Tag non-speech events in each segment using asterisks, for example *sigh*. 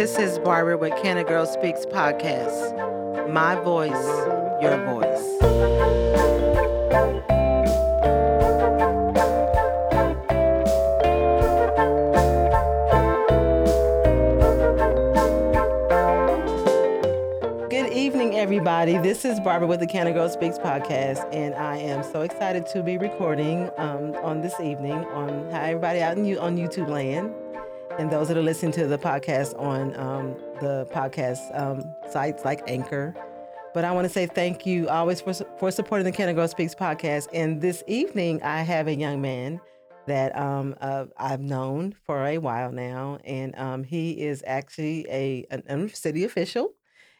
This is Barbara with Can Girl Speaks podcast. My voice, your voice. Good evening, everybody. This is Barbara with the Can Girl Speaks podcast, and I am so excited to be recording um, on this evening on hi everybody out in you on YouTube land and those that are listening to the podcast on um, the podcast um, sites like Anchor. But I want to say thank you always for for supporting the Can Girl Speaks podcast. And this evening, I have a young man that um, uh, I've known for a while now, and um, he is actually a an, city official,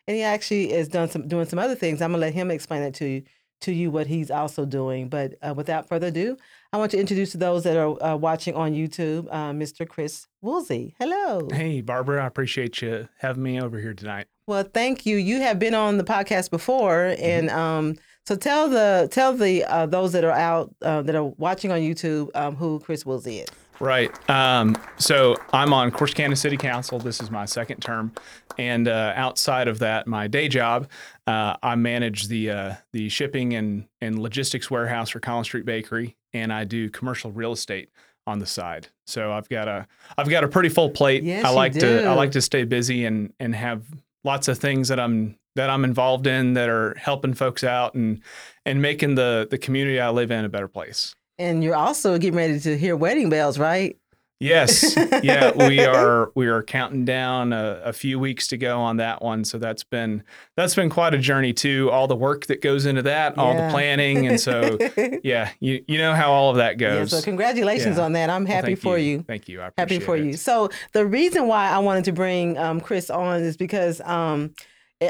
and he actually is done some doing some other things. I'm gonna let him explain it to you to you what he's also doing. But uh, without further ado, I want to introduce to those that are uh, watching on YouTube, uh, Mr. Chris Woolsey. Hello. Hey, Barbara, I appreciate you having me over here tonight. Well, thank you. You have been on the podcast before, Mm-hmm. and um, so tell the tell the uh, those that are out uh, that are watching on YouTube um, who Chris Woolsey is. Right. Um, so I'm on Corsicana City Council. This is my second term, and uh, outside of that, my day job, uh, I manage the uh, the shipping and and logistics warehouse for Collins Street Bakery, and I do commercial real estate on the side. So I've got a I've got a pretty full plate. Yes, I like to I like to stay busy and and have lots of things that I'm that I'm involved in that are helping folks out and and making the the community I live in a better place. And you're also getting ready to hear wedding bells, right? Yes, *laughs* yeah, we are we are counting down a, a few weeks to go on that one. So that's been that's been quite a journey too. All the work that goes into that, all Yeah. the planning, and so *laughs* yeah, you you know how all of that Yeah, goes. so congratulations Yeah. on that. I'm happy thank for you. Thank you. I appreciate it. Happy for it. you. So the reason why I wanted to bring um, Chris on is because um,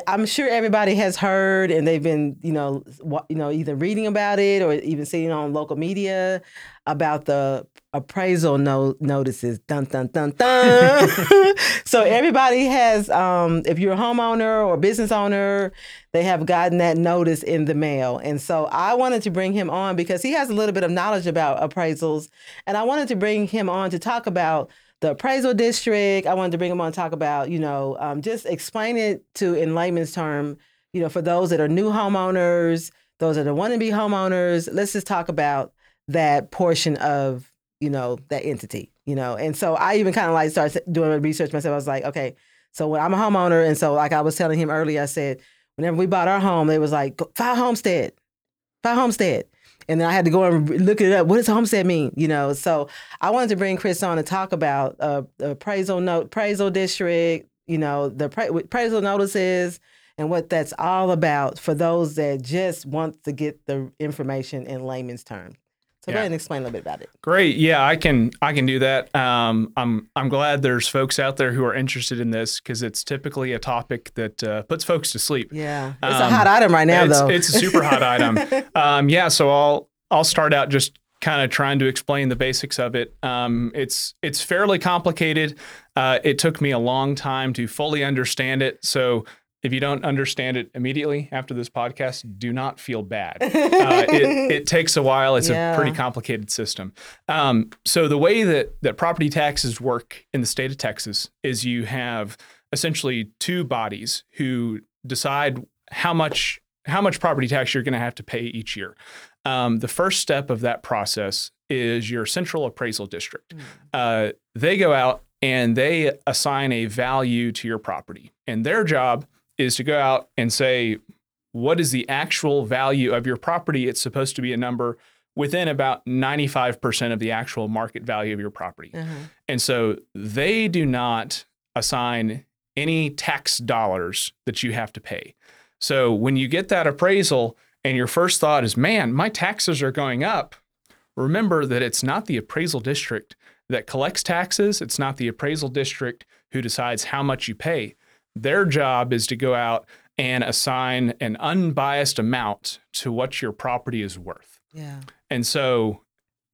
I'm sure everybody has heard and they've been, you know, you know, either reading about it or even seeing on local media about the appraisal no- notices. Dun dun dun dun. *laughs* so everybody has, um, if you're a homeowner or business owner, they have gotten that notice in the mail. And so I wanted to bring him on because he has a little bit of knowledge about appraisals. And I wanted to bring him on to talk about the appraisal district. I wanted to bring him on to talk about, you know, um, just explain it to in layman's term, you know, for those that are new homeowners, those that are want to be homeowners. Let's just talk about that portion of, you know, that entity, you know. And so I even kind of like started doing research myself. I was like, okay, so when I'm a homeowner, and so like I was telling him earlier, I said, whenever we bought our home, it was like "Go- file homestead, file homestead. And then I had to go and look it up. What does homestead mean? You know, so I wanted to bring Chris on to talk about uh, appraisal note, appraisal district. You know, the appra- appraisal notices and what that's all about for those that just want to get the information in layman's terms. So go ahead and explain a little bit about it. Great. Yeah, I can I can do that. Um, I'm I'm glad there's folks out there who are interested in this because it's typically a topic that uh, puts folks to sleep. Yeah, it's a Um, hot item right now, it's, though. it's a super hot *laughs* item. Um, yeah, so I'll I'll start out just kind of trying to explain the basics of it. Um, it's it's fairly complicated. Uh, it took me a long time to fully understand it. So if you don't understand it immediately after this podcast, do not feel bad. *laughs* Uh, it, it takes a while. It's Yeah. a pretty complicated system. Um, so the way that that property taxes work in the state of Texas is you have essentially two bodies who decide how much how much property tax you're going to have to pay each year. Um, the first step of that process is your central appraisal district. Uh, they go out and they assign a value to your property, and their job is to go out and say, what is the actual value of your property? It's supposed to be a number within about 95% of the actual market value of your property. Uh-huh. And so they do not assign any tax dollars that you have to pay. So when you get that appraisal and your first thought is, man, my taxes are going up, remember that it's not the appraisal district that collects taxes, it's not the appraisal district who decides how much you pay. Their job is to go out and assign an unbiased amount to what your property is worth. yeah. And so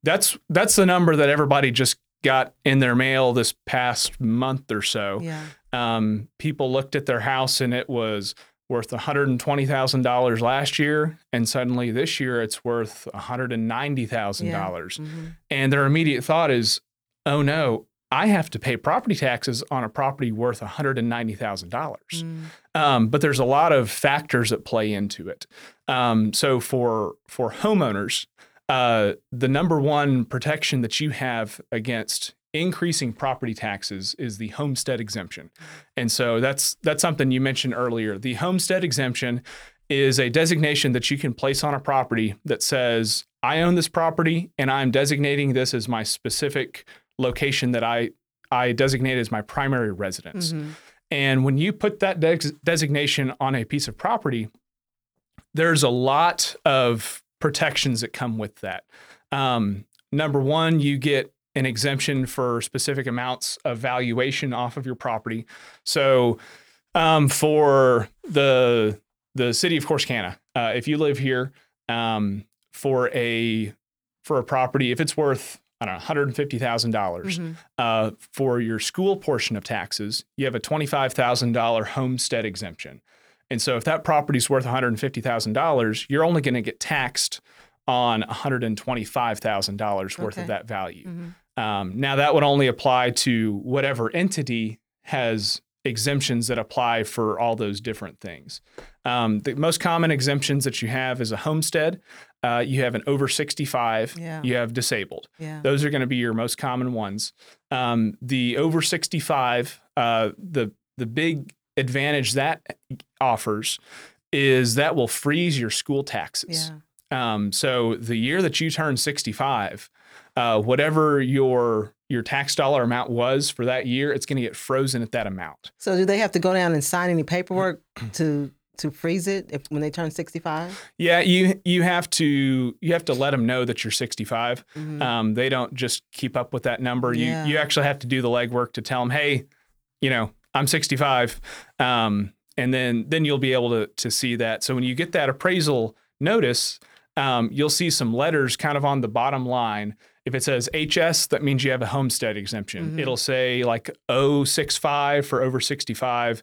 that's that's the number that everybody just got in their mail this past month or so. Yeah. Um, people looked at their house and it was worth $120,000 last year, and suddenly this year it's worth $190,000. Mhm. And their immediate thought is, oh no, I have to pay property taxes on a property worth $190,000. Um, but there's a lot of factors that play into it. Um, so for for homeowners, uh, the number one protection that you have against increasing property taxes is the homestead exemption. And so that's that's something you mentioned earlier. The homestead exemption is a designation that you can place on a property that says I own this property and I'm designating this as my specific location that I I designate as my primary residence. Mm-hmm. And when you put that des- designation on a piece of property, there's a lot of protections that come with that. Um, number one, you get an exemption for specific amounts of valuation off of your property. So, um, for the the city of Corsicana, uh, if you live here, um, for a for a property, if it's worth I don't know, hundred and fifty thousand dollars Mm-hmm. uh, for your school portion of taxes, you have a twenty-five thousand dollar homestead exemption. And so, if that property is worth one hundred and fifty thousand dollars, you're only going to get taxed on one hundred and twenty-five thousand dollars worth Okay. of that value. Mhm. Um, now, that would only apply to whatever entity has exemptions that apply for all those different things. Um, the most common exemptions that you have is a homestead. Uh, you have an over 65. Yeah. You have disabled. Yeah. Those are going to be your most common ones. Um, the over 65, uh, the the big advantage that offers is that will freeze your school taxes. Yeah. Um, so the year that you turn 65, uh, whatever your your tax dollar amount was for that year, it's going to get frozen at that amount. So do they have to go down and sign any paperwork *clears throat* to to freeze it if when they turn 65? Yeah, you you have to you have to let them know that you're 65. Mhm. Um, they don't just keep up with that number. Yeah. You you actually have to do the legwork to tell them, hey, you know, I'm 65, um, and then then you'll be able to to see that. So when you get that appraisal notice, um, you'll see some letters kind of on the bottom line. If it says HS, that means you have a homestead exemption. Mhm. It'll say like 065 for over 65,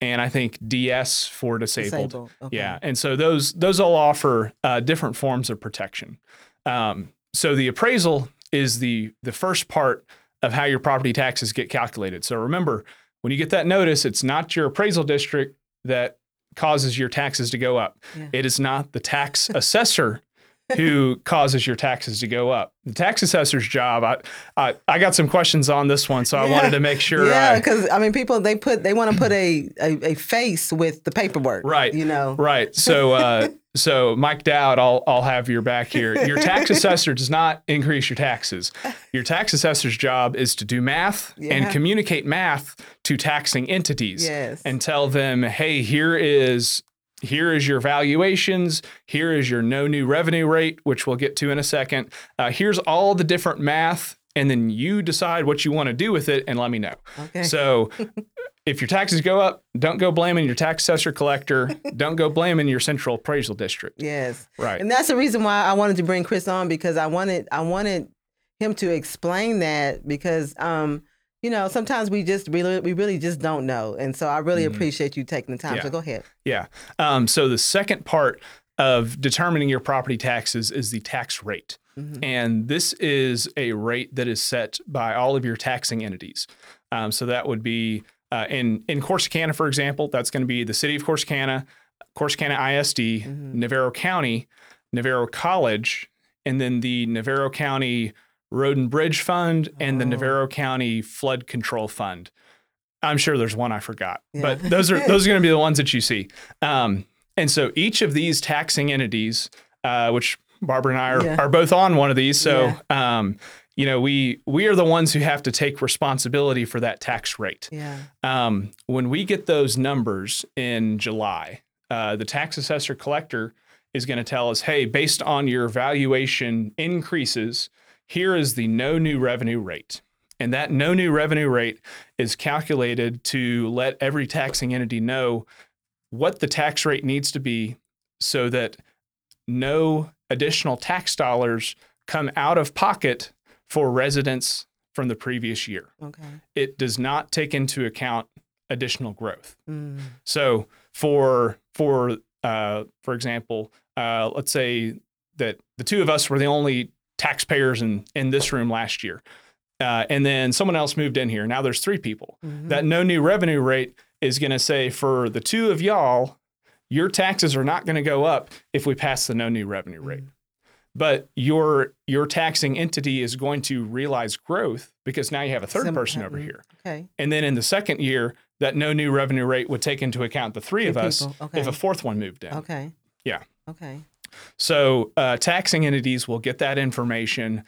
and I think DS for disabled. Okay. Yeah, and so those those all offer uh, different forms of protection. Um, so the appraisal is the the first part of how your property taxes get calculated. So remember, when you get that notice, it's not your appraisal district that causes your taxes to go up. Yeah. It is not the tax assessor who causes your taxes to go up. The tax assessor's job. I I, I got some questions on this one, so I Yeah. wanted to make sure. Yeah, I, because I mean, people they put they want to put a, a a face with the paperwork, Right. You know, Right. So, uh, *laughs* so Mike Dowd, I'll I'll have your back here. Your tax assessor does not increase your taxes. Your tax assessor's job is to do math Yeah. and communicate math to taxing entities Yes. and tell them, hey, here is here is your valuations. Here is your no new revenue rate, which we'll get to in a second. Uh, here's all the different math, and then you decide what you want to do with it, and let me know. Okay. So *laughs* if your taxes go up, don't go blaming your tax assessor collector. *laughs* don't go blaming your central appraisal district. yes. Right. And that's the reason why I wanted to bring Chris on because I wanted I wanted him to explain that because um you know sometimes we just really we really just don't know and so I really Mhm. appreciate you taking the time. Yeah. So go ahead. Yeah. Um, so the second part of determining your property taxes is the tax rate. Mhm. And this is a rate that is set by all of your taxing entities. Um, so that would be uh, in in Corsicana, for example, that's going to be the city of Corsicana, Corsicana ISD, Mhm. Navarro County, Navarro College, and then the Navarro County Road and Bridge Fund and the Oh. Navarro County Flood Control Fund. I'm sure there's one I forgot, Yeah. but those are *laughs* those are going to be the ones that you see. Um, and so each of these taxing entities, uh, which Barbara and I are, Yeah. are both on one of these, so um, you know we we are the ones who have to take responsibility for that tax rate. Yeah. Um, when we get those numbers in July, uh, the tax assessor collector is going to tell us, hey, based on your valuation increases, here is the no new revenue rate. And that no new revenue rate is calculated to let every taxing entity know what the tax rate needs to be so that no additional tax dollars come out of pocket for residents from the previous year Okay. it does not take into account additional growth. Mm. So for for uh, for example, uh, let's say that the two of us were the only taxpayers in in this room last year. uh, and then someone else moved in here. Now there's three people. Mhm. That no new revenue rate is going to say for the two of y'all, your taxes are not going to go up if we pass the no new revenue rate. But your your taxing entity is going to realize growth because now you have a third Sim- person over here. Okay. And then in the second year, that no new revenue rate would take into account the three, of Three us people. if a fourth one moved in. Okay. Yeah. Okay. So uh, taxing entities will get that information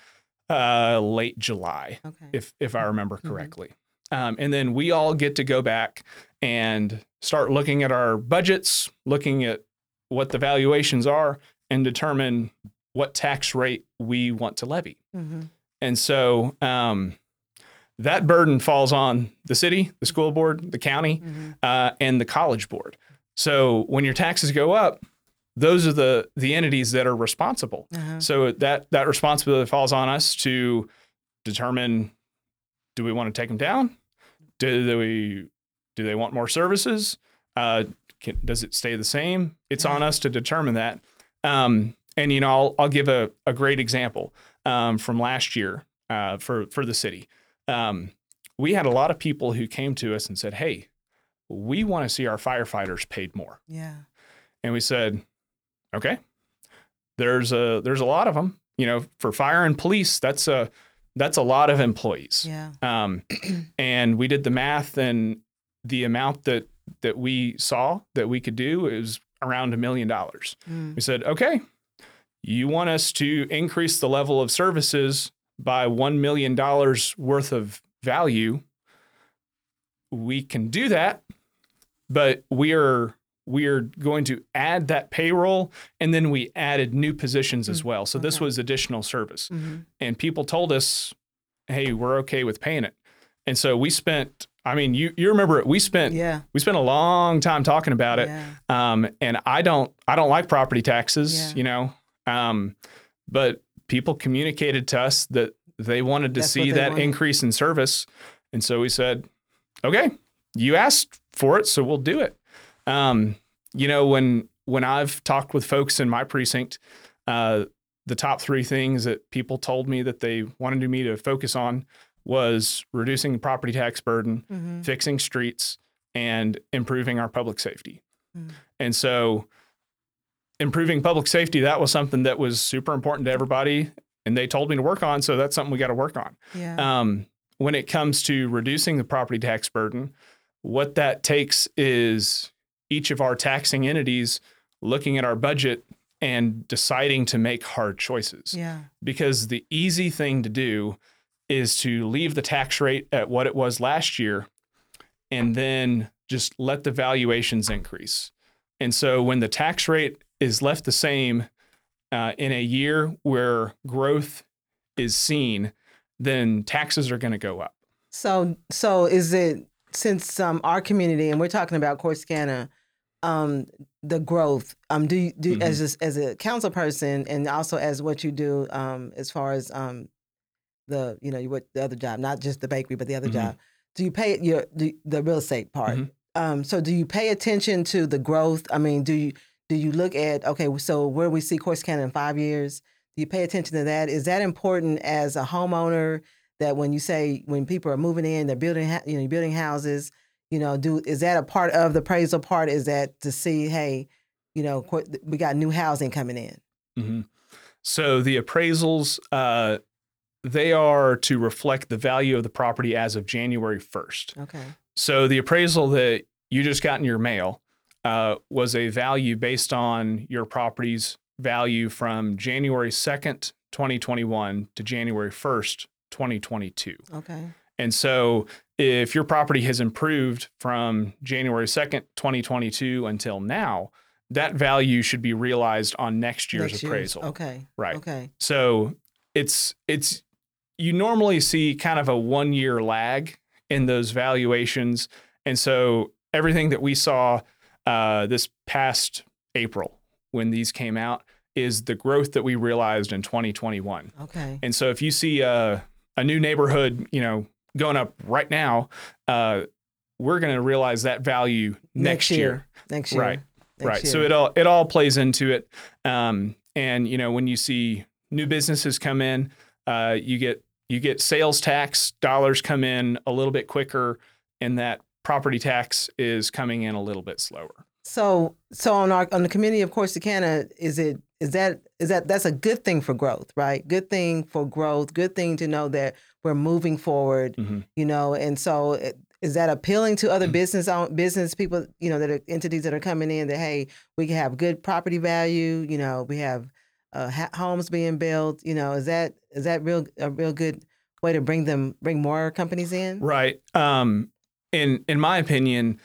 uh, late July, Okay. if if I remember Mhm. correctly. Um, and then we all get to go back and start looking at our budgets, looking at what the valuations are, and determine what tax rate we want to levy. hmm And so um, that burden falls on the city, the school board, the county, hmm uh, and the college board. So when your taxes go up, those are the the entities that are responsible. Uh-huh. So that that responsibility falls on us to determine: do we want to take them down? Do they do they want more services? Uh, can, does it stay the same? It's Yeah. on us to determine that. Um, and you know, I'll I'll give a, a great example um, from last year uh, for for the city. Um, we had a lot of people who came to us and said, "Hey, we want to see our firefighters paid more." Yeah. And we said, okay, there's a there's a lot of them. You know, for fire and police, that's a that's a lot of employees. Yeah. Um, *clears throat* and we did the math, and the amount that that we saw that we could do is around a million dollars. Mm. We said, okay, you want us to increase the level of services by $1 million worth of value. We can do that, but we are we are going to add that payroll and then we added new positions as Mm, well. So this was additional service. hmm And people told us, hey, we're okay with paying it. And so we spent, I mean, you you remember it, we spent Yeah. we spent a long time talking about it. Yeah. Um, and I don't I don't like property taxes, Yeah. you know. Um, but people communicated to us that they wanted to That's see that wanted. increase in service. And so we said, okay, you asked for it, so we'll do it. Um, you know, when when I've talked with folks in my precinct, uh, the top three things that people told me that they wanted me to focus on was reducing the property tax burden, hmm fixing streets, and improving our public safety. Mm. And so, improving public safety, that was something that was super important to everybody. And they told me to work on. So, that's something we got to work on. Yeah. Um, when it comes to reducing the property tax burden, what that takes is each of our taxing entities looking at our budget and deciding to make hard choices yeah. because the easy thing to do is to leave the tax rate at what it was last year and then just let the valuations increase. And so when the tax rate is left the same uh, in a year where growth is seen, then taxes are going to go up. So so is it since um our community and we're talking about Corsicana, um the growth um do you do Mhm. as a, as a council person and also as what you do um as far as um the you know what the other job not just the bakery but the other Mhm. job do you pay your the, the real estate part Mhm. um so do you pay attention to the growth I mean do you do you look at okay so where we see Corsicana in five years do you pay attention to that is that important as a homeowner that when you say when people are moving in, they're building, you know, building houses, you know, do is that a part of the appraisal part? Is that to see, hey, you know, we got new housing coming in? hmm So the appraisals, uh, they are to reflect the value of the property as of January 1st. Okay. So the appraisal that you just got in your mail uh, was a value based on your property's value from January 2nd, 2021 to January 1st, 2022. Okay. And so if your property has improved from January 2nd, 2022 until now, that value should be realized on next year's Next year's- appraisal. Okay. Right. Okay. So it's it's you normally see kind of a one year lag in those valuations, and so everything that we saw uh, this past April when these came out is the growth that we realized in 2021. Okay. And so if you see a a new neighborhood, you know, going up right now, uh, we're going to realize that value next, year. Next year. Right. Next right. year. So it all it all plays into it. Um, and you know, when you see new businesses come in, uh, you get you get sales tax dollars come in a little bit quicker, and that property tax is coming in a little bit slower. So, so on our on the community of course, Corsicana, is it is that is that that's a good thing for growth, right? Good thing for growth. Good thing to know that we're moving forward, Mhm. you know. And so, it- is that appealing to Mm. other business own, business people, you know, that are entities that are coming in that hey, we can have good property value, you know, we have uh, ha- homes being built, you know. Is that is that real a real good way to bring them bring more companies in? Right. Um, in in my opinion,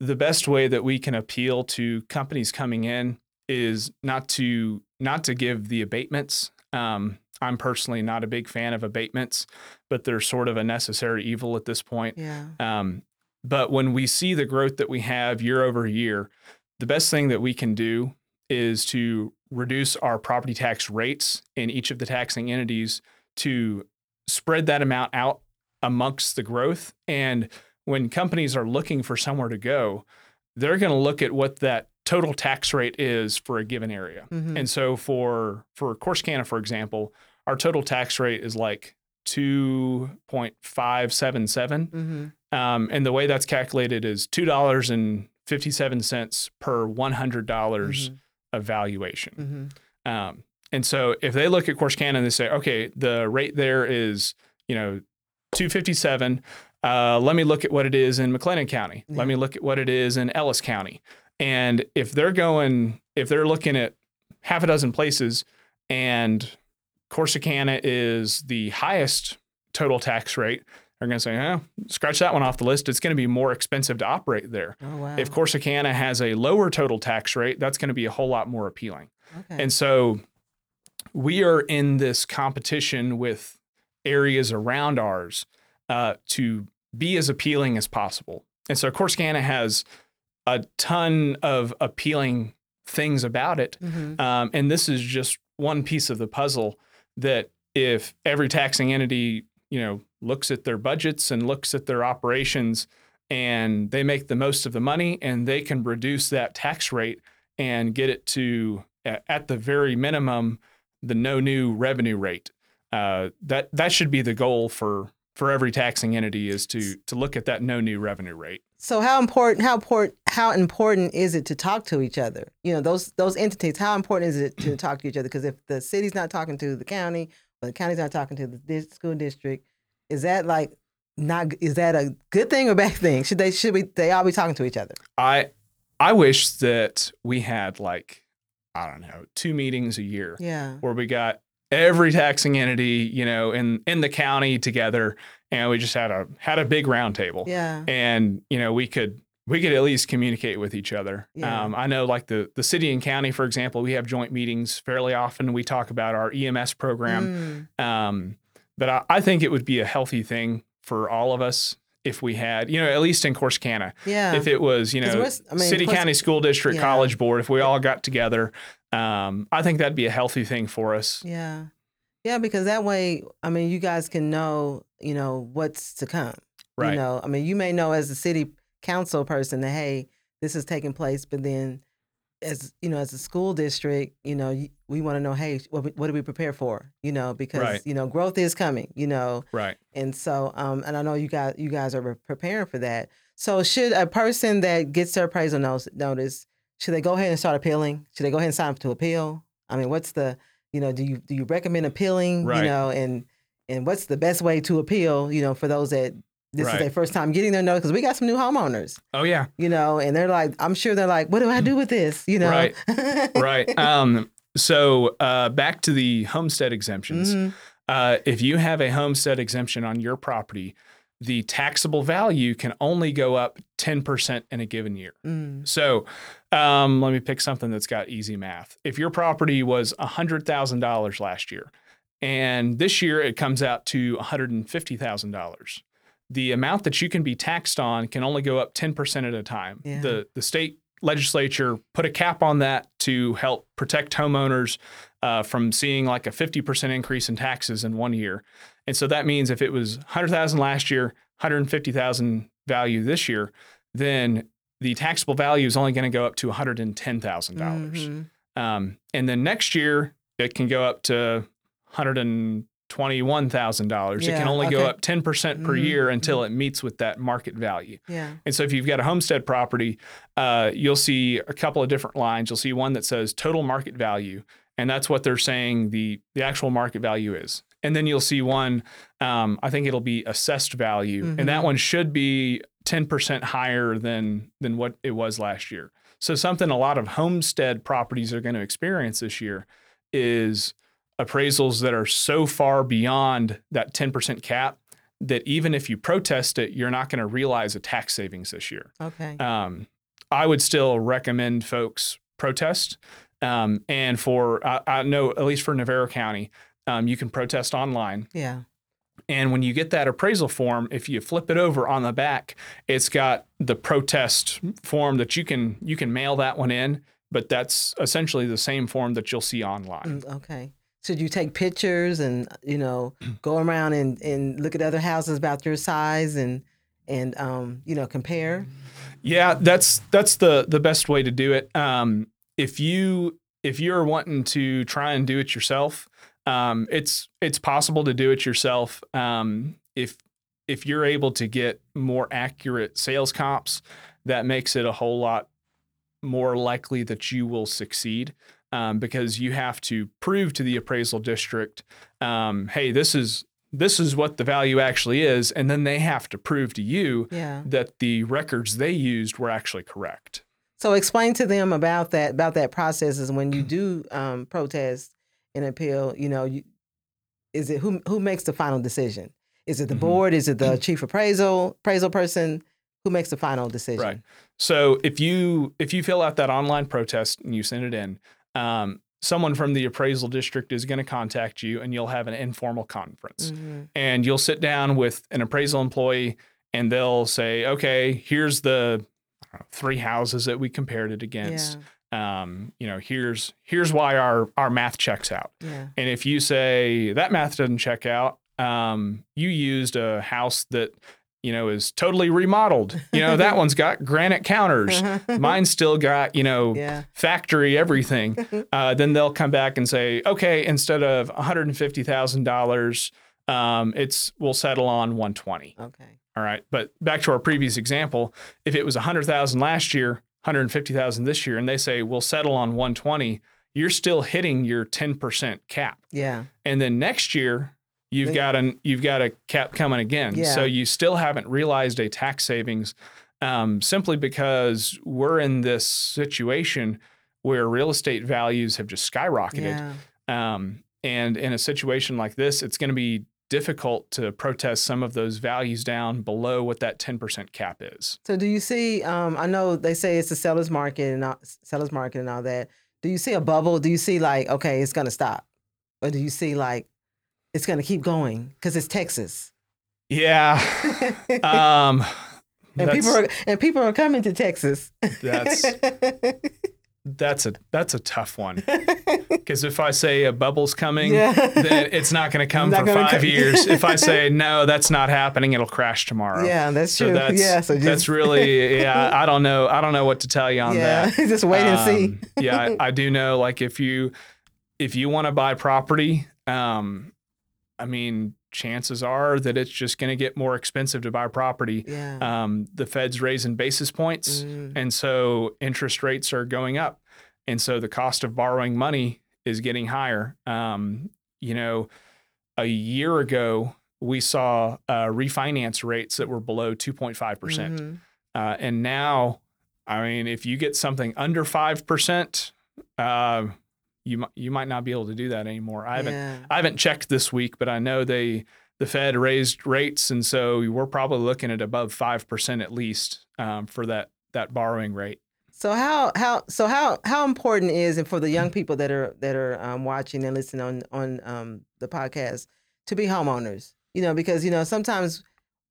the best way that we can appeal to companies coming in is not to not to give the abatements. Um, I'm personally not a big fan of abatements, but they're sort of a necessary evil at this point. Yeah. Um, but when we see the growth that we have year over year, the best thing that we can do is to reduce our property tax rates in each of the taxing entities to spread that amount out amongst the growth. And when companies are looking for somewhere to go, they're going to look at what that total tax rate is for a given area. Mhm. And so for for Corsicana, for example, our total tax rate is like 2.577. Mm-hmm. Um, and the way that's calculated is two dollars and fifty seven cents per one hundred dollars Mhm. of valuation. Mm-hmm. Um, and so if they look at Corsicana and they say, okay, the rate there is you know two fifty seven. Uh, let me look at what it is in McLennan County. Let me look at what it is in Ellis County. And if they're going, if they're looking at half a dozen places, and Corsicana is the highest total tax rate, they're going to say, "Oh, scratch that one off the list. It's going to be more expensive to operate there." Oh wow. If Corsicana has a lower total tax rate, that's going to be a whole lot more appealing. okay. And so we are in this competition with areas around ours uh, to be as appealing as possible. And so Corsicana has a ton of appealing things about it. Mhm. Um, and this is just one piece of the puzzle that if every taxing entity, you know, looks at their budgets and looks at their operations and they make the most of the money and they can reduce that tax rate and get it to at the very minimum the no new revenue rate. Uh, that that should be the goal for for every taxing entity is to to look at that no new revenue rate. So how important how important how important is it to talk to each other? You know, those those entities, how important is it to *clears throat* talk to each other? Because if the city's not talking to the county, or the county's not talking to the dis- school district, is that like not is that a good thing or bad thing? Should they should we they all be talking to each other? I I wish that we had like I don't know two meetings a year Yeah. where we got every taxing entity you know in in the county together and we just had a had a big roundtable. Yeah. and you know we could we could at least communicate with each other. Yeah. Um, I know like the the city and county for example we have joint meetings fairly often. We talk about our EMS program. Mm. Um, but I, I think it would be a healthy thing for all of us if we had, you know, at least in Corsicana, Yeah. if it was, you know, we're mean, city, county, school district, Yeah. college board, if we all got together, um, I think that'd be a healthy thing for us. yeah. Yeah, because that way, I mean, you guys can know, you know, what's to come. Right. You know, I mean, you may know as a city council person that hey, this is taking place, but then as you know, as a school district, you know, we want to know, hey, what, what do we prepare for? You know, because Right. you know, growth is coming. You know, Right. and so, um, and I know you guys, you guys are preparing for that. So, should a person that gets their appraisal notice, notice, should they go ahead and start appealing? Should they go ahead and sign up to appeal? I mean, what's the, you know, do you do you recommend appealing? Right. You know, and and what's the best way to appeal? You know, for those that this Right. is their first time getting their notice, because we got some new homeowners, Oh yeah. you know, and they're like, I'm sure they're like, what do I do with this? You know, Right. right. *laughs* Um, so uh, back to the homestead exemptions. Mhm. Uh, if you have a homestead exemption on your property, the taxable value can only go up 10% in a given year. Mm. So um, let me pick something that's got easy math. If your property was $100,000 last year, and this year it comes out to $150,000, the amount that you can be taxed on can only go up 10% at a time. Yeah. The, the state legislature put a cap on that to help protect homeowners uh, from seeing like a 50% increase in taxes in one year. And so that means if it was 100,000 last year, 150,000 value this year, then the taxable value is only going to go up to $110,000. dollars Mhm. Um, and then next year, it can go up to $121,000. It can only go up ten percent per Mhm, year until it meets with that market value. Yeah. And so if you've got a homestead property, uh, you'll see a couple of different lines. You'll see one that says total market value, and that's what they're saying the the actual market value is. And then you'll see one, um, I think it'll be assessed value, and that Mhm. one should be ten percent higher than than what it was last year. So something a lot of homestead properties are going to experience this year is appraisals that are so far beyond that ten percent cap that even if you protest it, you're not going to realize a tax savings this year. Okay. Um, I would still recommend folks protest. Um, and for, I, I know, at least for Navarro County, um, you can protest online. Yeah. And when you get that appraisal form, if you flip it over on the back, it's got the protest form that you can you can mail that one in. But that's essentially the same form that you'll see online. Mm, Okay. Should you take pictures and you know *clears throat* go around and, and look at other houses about your size and and um you know compare? Yeah, that's that's the the best way to do it. Um, if you if you're wanting to try and do it yourself, um, it's it's possible to do it yourself. Um, if if you're able to get more accurate sales comps, that makes it a whole lot more likely that you will succeed. Um, because you have to prove to the appraisal district, um, hey, this is this is what the value actually is, and then they have to prove to you Yeah. that the records they used were actually correct. So explain to them about that about that process is when you do um, protest and appeal. You know, you, is it who who makes the final decision? Is it the Mhm. board? Is it the chief appraisal appraisal person? Who makes the final decision? Right. So if you if you fill out that online protest and you send it in, um, someone from the appraisal district is going to contact you, and you'll have an informal conference, Mhm. and you'll sit down with an appraisal employee, and they'll say, "Okay, here's the I don't know, three houses that we compared it against. Um, you know, here's here's why our our math checks out." Yeah. And if you say that math doesn't check out, um, you used a house that you know is totally remodeled. You know that *laughs* one's got granite counters. *laughs* Mine's still got you know yeah. factory everything. *laughs* Uh, then they'll come back and say, okay, instead of one hundred and fifty thousand dollars, um, it's we'll settle on one twenty. Okay. All right. But back to our previous example, if it was 100,000 last year, 150,000 this year, and they say we'll settle on 120, you're still hitting your 10% cap. Yeah. And then next year, you've They- got an you've got a cap coming again. Yeah. So you still haven't realized a tax savings um, simply because we're in this situation where real estate values have just skyrocketed. Yeah. Um, and in a situation like this, it's going to be difficult to protest some of those values down below what that 10% cap is. So do you see? Um, I know they say it's a seller's market and all, seller's market and all that. Do you see a bubble? Do you see like okay, it's gonna stop, or do you see like it's gonna keep going because it's Texas? Yeah. *laughs* Um, and people are and people are coming to Texas. That's- *laughs* that's a that's a tough one *laughs* because if I say a bubble's coming, yeah. then it's not going to come for five come. year If I say *laughs* no, that's not happening, it'll crash tomorrow. yeah, that's So true. that's *laughs* yeah, so just, that's really yeah. I don't know. I don't know what to tell you on yeah, that. just wait and see. Um, yeah, I, I do know. Like if you if you want to buy property, um, I mean, chances are that it's just going to get more expensive to buy property. Yeah. Um, the Fed's raising basis points, Mm, and so interest rates are going up, and so the cost of borrowing money is getting higher. Um, you know, a year ago we saw uh, refinance rates that were below two point five percent. mhm. Uh, and now, I mean, if you get something under five percent, uh, you mi- you might not be able to do that anymore. I haven't yeah. I haven't checked this week, but I know they the Fed raised rates, and so we're probably looking at above five percent at least um, for that that borrowing rate. So how how so how how important is it for the young people that are that are um, watching and listening on on um, the podcast to be homeowners? You know, because you know sometimes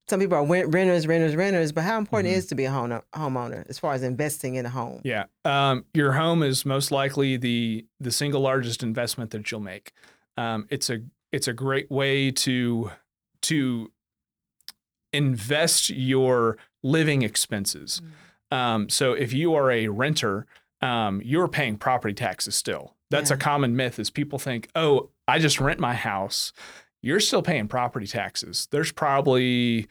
some people are renters, renters, renters, but how important Mhm. is to be a home, homeowner as far as investing in a home? Yeah, um, your home is most likely the the single largest investment that you'll make. Um, it's a it's a great way to to invest your living expenses. Um, so if you are a renter, um, you're paying property taxes still. That's a common myth is people think, oh, I just rent my house. You're still paying property taxes. There's probably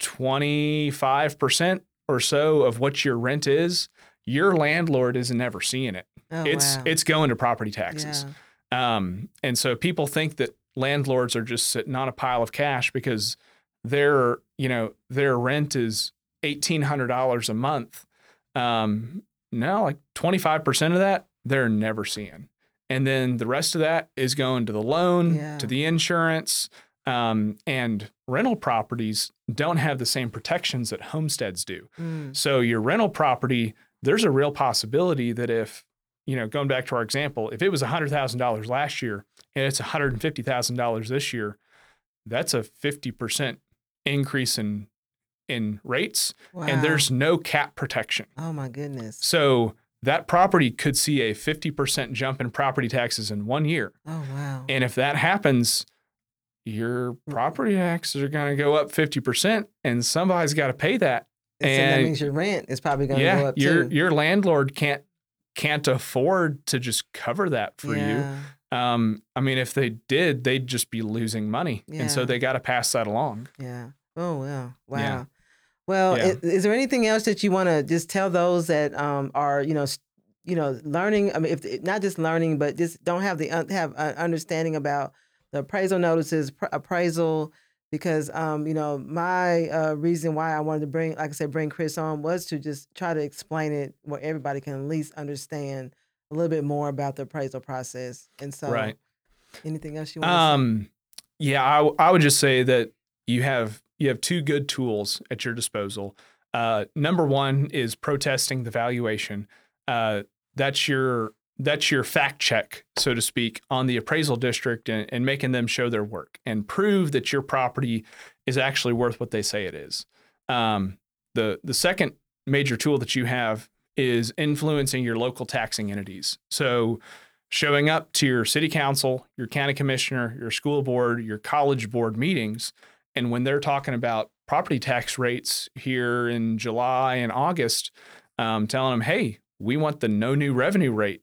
25% or so of what your rent is. Your landlord is never seeing it. Oh, it's wow. it's going to property taxes. Yeah. Um, and so people think that landlords are just sitting on a pile of cash because their, you know, their rent is eighteen hundred dollars a month. Um, no, like twenty five percent of that they're never seeing, and then the rest of that is going to the loan, Yeah. to the insurance, um, and rental properties don't have the same protections that homesteads do. Mm. So your rental property, there's a real possibility that if, you know, going back to our example, if it was $100,000 last year and it's $150,000 this year, that's a 50% increase in in rates Wow. and there's no cap protection. oh my goodness. So that property could see a 50% jump in property taxes in 1 year. Oh wow. And if that happens, your property taxes are going to go up 50% and somebody's got to pay that And so that means your rent is probably going to yeah, go up your too. your landlord can't can't afford to just cover that for yeah. you. Um, I mean, if they did, they'd just be losing money, and so they got to pass that along. Yeah. Oh wow. Wow. Well, Yeah. i- is, there anything else that you want to just tell those that um, are you know you know learning? I mean, if not just learning, but just don't have the have an understanding about the appraisal notices, pr- appraisal. Because um, you know, my uh, reason why I wanted to bring, like I said, bring Chris on was to just try to explain it where everybody can at least understand a little bit more about the appraisal process. And so, Right. anything else you want to Um, yeah, I, w- I would just say that you have you have two good tools at your disposal. Uh, number one is protesting the valuation. Uh, that's your that's your fact check, so to speak, on the appraisal district and, and making them show their work and prove that your property is actually worth what they say it is. Um, the the second major tool that you have is influencing your local taxing entities. So showing up to your city council, your county commissioner, your school board, your college board meetings, and when they're talking about property tax rates here in July and August, um, telling them, hey, we want the no new revenue rate,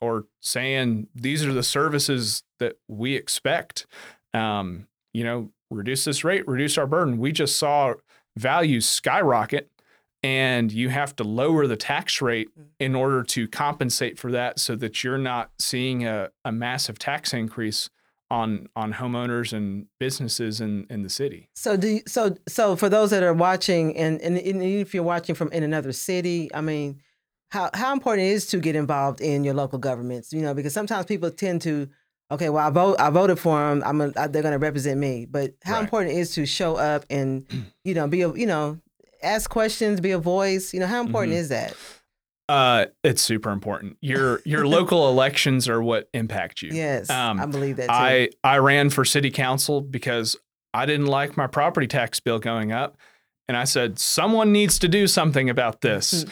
or saying these are the services that we expect. Um, you know, reduce this rate, reduce our burden. We just saw values skyrocket, and you have to lower the tax rate in order to compensate for that so that you're not seeing a, a massive tax increase on on homeowners and businesses in, in the city. So do you, so so for those that are watching and, and if you're watching from in another city, I mean, how how important it is to get involved in your local governments, you know, because sometimes people tend to okay, well I vote I voted for them, I'm a, they're going to represent me, but how Right. important it is to show up and you know, be a, you know, ask questions, be a voice, you know, how important Mhm. is that? Uh, it's super important. Your your *laughs* local elections are what impact you. Yes. Um, I believe that too. I I ran for city council because I didn't like my property tax bill going up, and I said someone needs to do something about this.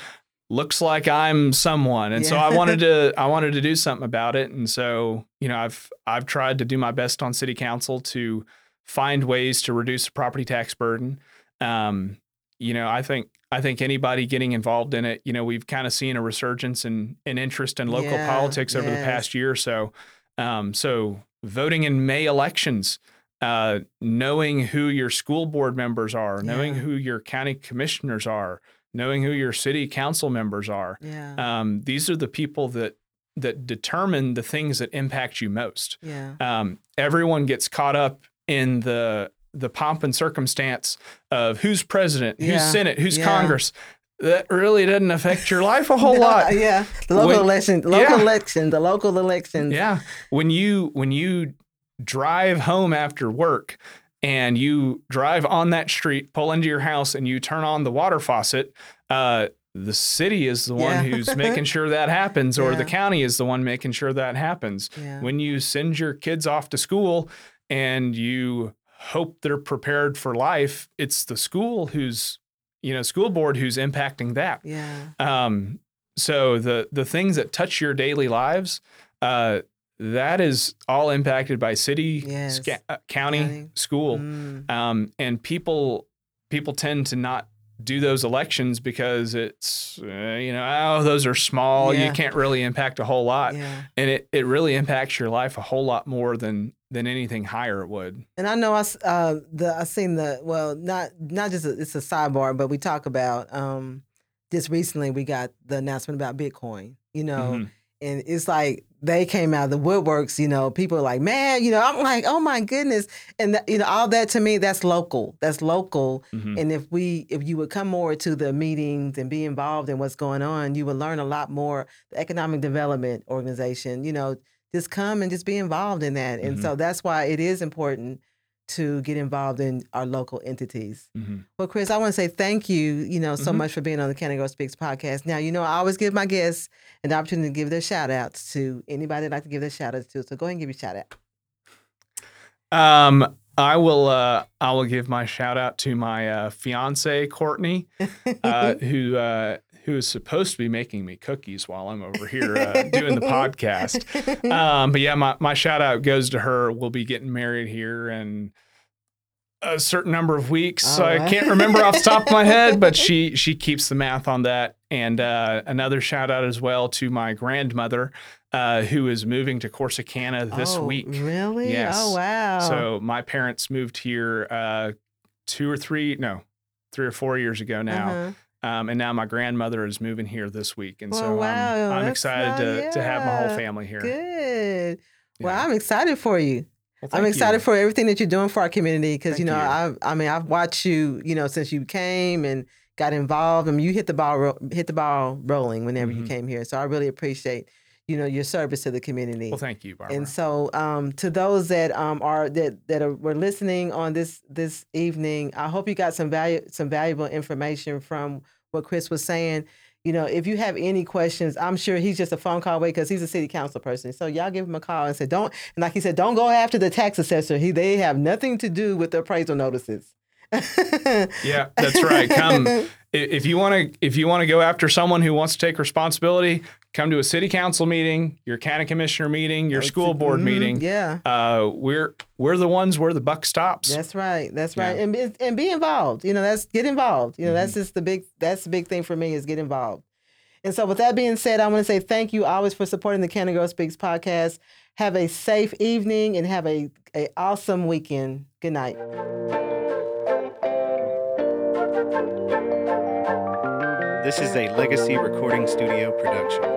Looks like I'm someone, and so I wanted to *laughs* I wanted to do something about it, and so you know I've I've tried to do my best on city council to find ways to reduce the property tax burden. Um, you know, I think I think anybody getting involved in it, you know, we've kind of seen a resurgence in in interest in local Yeah, politics over the past year or so. Um, so voting in May elections, uh, knowing who your school board members are, knowing Yeah. who your county commissioners are, knowing who your city council members are. yeah. Um, these are the people that that determine the things that impact you most yeah. um, everyone gets caught up in the the pomp and circumstance of who's president, who's Yeah, Senate, who's yeah. Congress. That really doesn't affect your life a whole No, lot. Yeah. The local When- election, the local Yeah. election, the local elections. Yeah. When you when you drive home after work and you drive on that street, pull into your house, and you turn on the water faucet, uh, the city is the one Yeah. who's *laughs* making sure that happens, or Yeah. the county is the one making sure that happens. Yeah. when you send your kids off to school and you hope they're prepared for life, it's the school who's, you know, school board who's impacting that. Yeah. Um, so the the things that touch your daily lives, uh, that is all impacted by city, Yes. sca- uh, county, County. school, Mm. um, and people people tend to not do those elections because it's uh, you know oh those are small Yeah. you can't really impact a whole lot Yeah. and it, it really impacts your life a whole lot more than than anything higher it would And I know i uh the I seen the well not not just a, it's a sidebar, but we talk about um just recently we got the announcement about Bitcoin. You know, Mhm. and it's like they came out of the woodworks. You know, people are like, man, you know, I'm like, oh my goodness, and that, you know, all that to me, that's local. That's local. Mhm. And if we if you would come more to the meetings and be involved in what's going on, you would learn a lot more. The Economic Development Organization, you know, just come and just be involved in that. And Mhm. so that's why it is important to get involved in our local entities. Mhm. Well, Chris, I want to say thank you, you know, so Mhm. much for being on the Canada Girl Speaks podcast. Now, you know, I always give my guests an opportunity to give their shout outs to anybody they'd like to give their shout outs to. So go ahead and give your shout out. Um, I will. Uh, I will give my shout out to my uh, fiance Courtney, *laughs* uh, who uh, who is supposed to be making me cookies while I'm over here uh, *laughs* doing the podcast. Um, but yeah, my my shout out goes to her. We'll be getting married here in a certain number of weeks. so All I can't remember off the top of my head, but *laughs* she she keeps the math on that. And uh, another shout out as well to my grandmother, uh, who is moving to Corsicana this Oh, week. Really? Yes. Oh, wow. So my parents moved here uh, two or three, no, three or four years ago now. Uh-huh. Um, and now my grandmother is moving here this week. And Well, so wow, I'm, I'm excited not- to, to have my whole family here. Good. Well, I'm excited for you. Well, I'm excited you. for everything that you're doing for our community because you know you. I I mean I've watched you you know since you came and got involved. I mean you hit the ball ro- hit the ball rolling whenever you Mhm. came here. So I really appreciate you know your service to the community. Well, thank you, Barbara. And so, um, to those that um, are that that are, were listening on this this evening, I hope you got some value some valuable information from what Chris was saying. You know, if you have any questions, I'm sure he's just a phone call away because he's a city council person. So y'all give him a call and say, don't and like he said, don't go after the tax assessor. He they have nothing to do with the appraisal notices. *laughs* yeah, that's right. Come if you want to if you want to go after someone who wants to take responsibility, come to a city council meeting, your county commissioner meeting, your school board Mhm, meeting. Yeah. Uh, we're we're the ones where the buck stops. That's right. That's right. Yeah. And be, and be involved. You know, that's get involved. You know, that's Mm-hmm. just the big that's the big thing for me is get involved. And so with that being said, I want to say thank you always for supporting the Canada Girl Speaks podcast. Have a safe evening and have a, a awesome weekend. Good night. This is a Legacy Recording Studio production.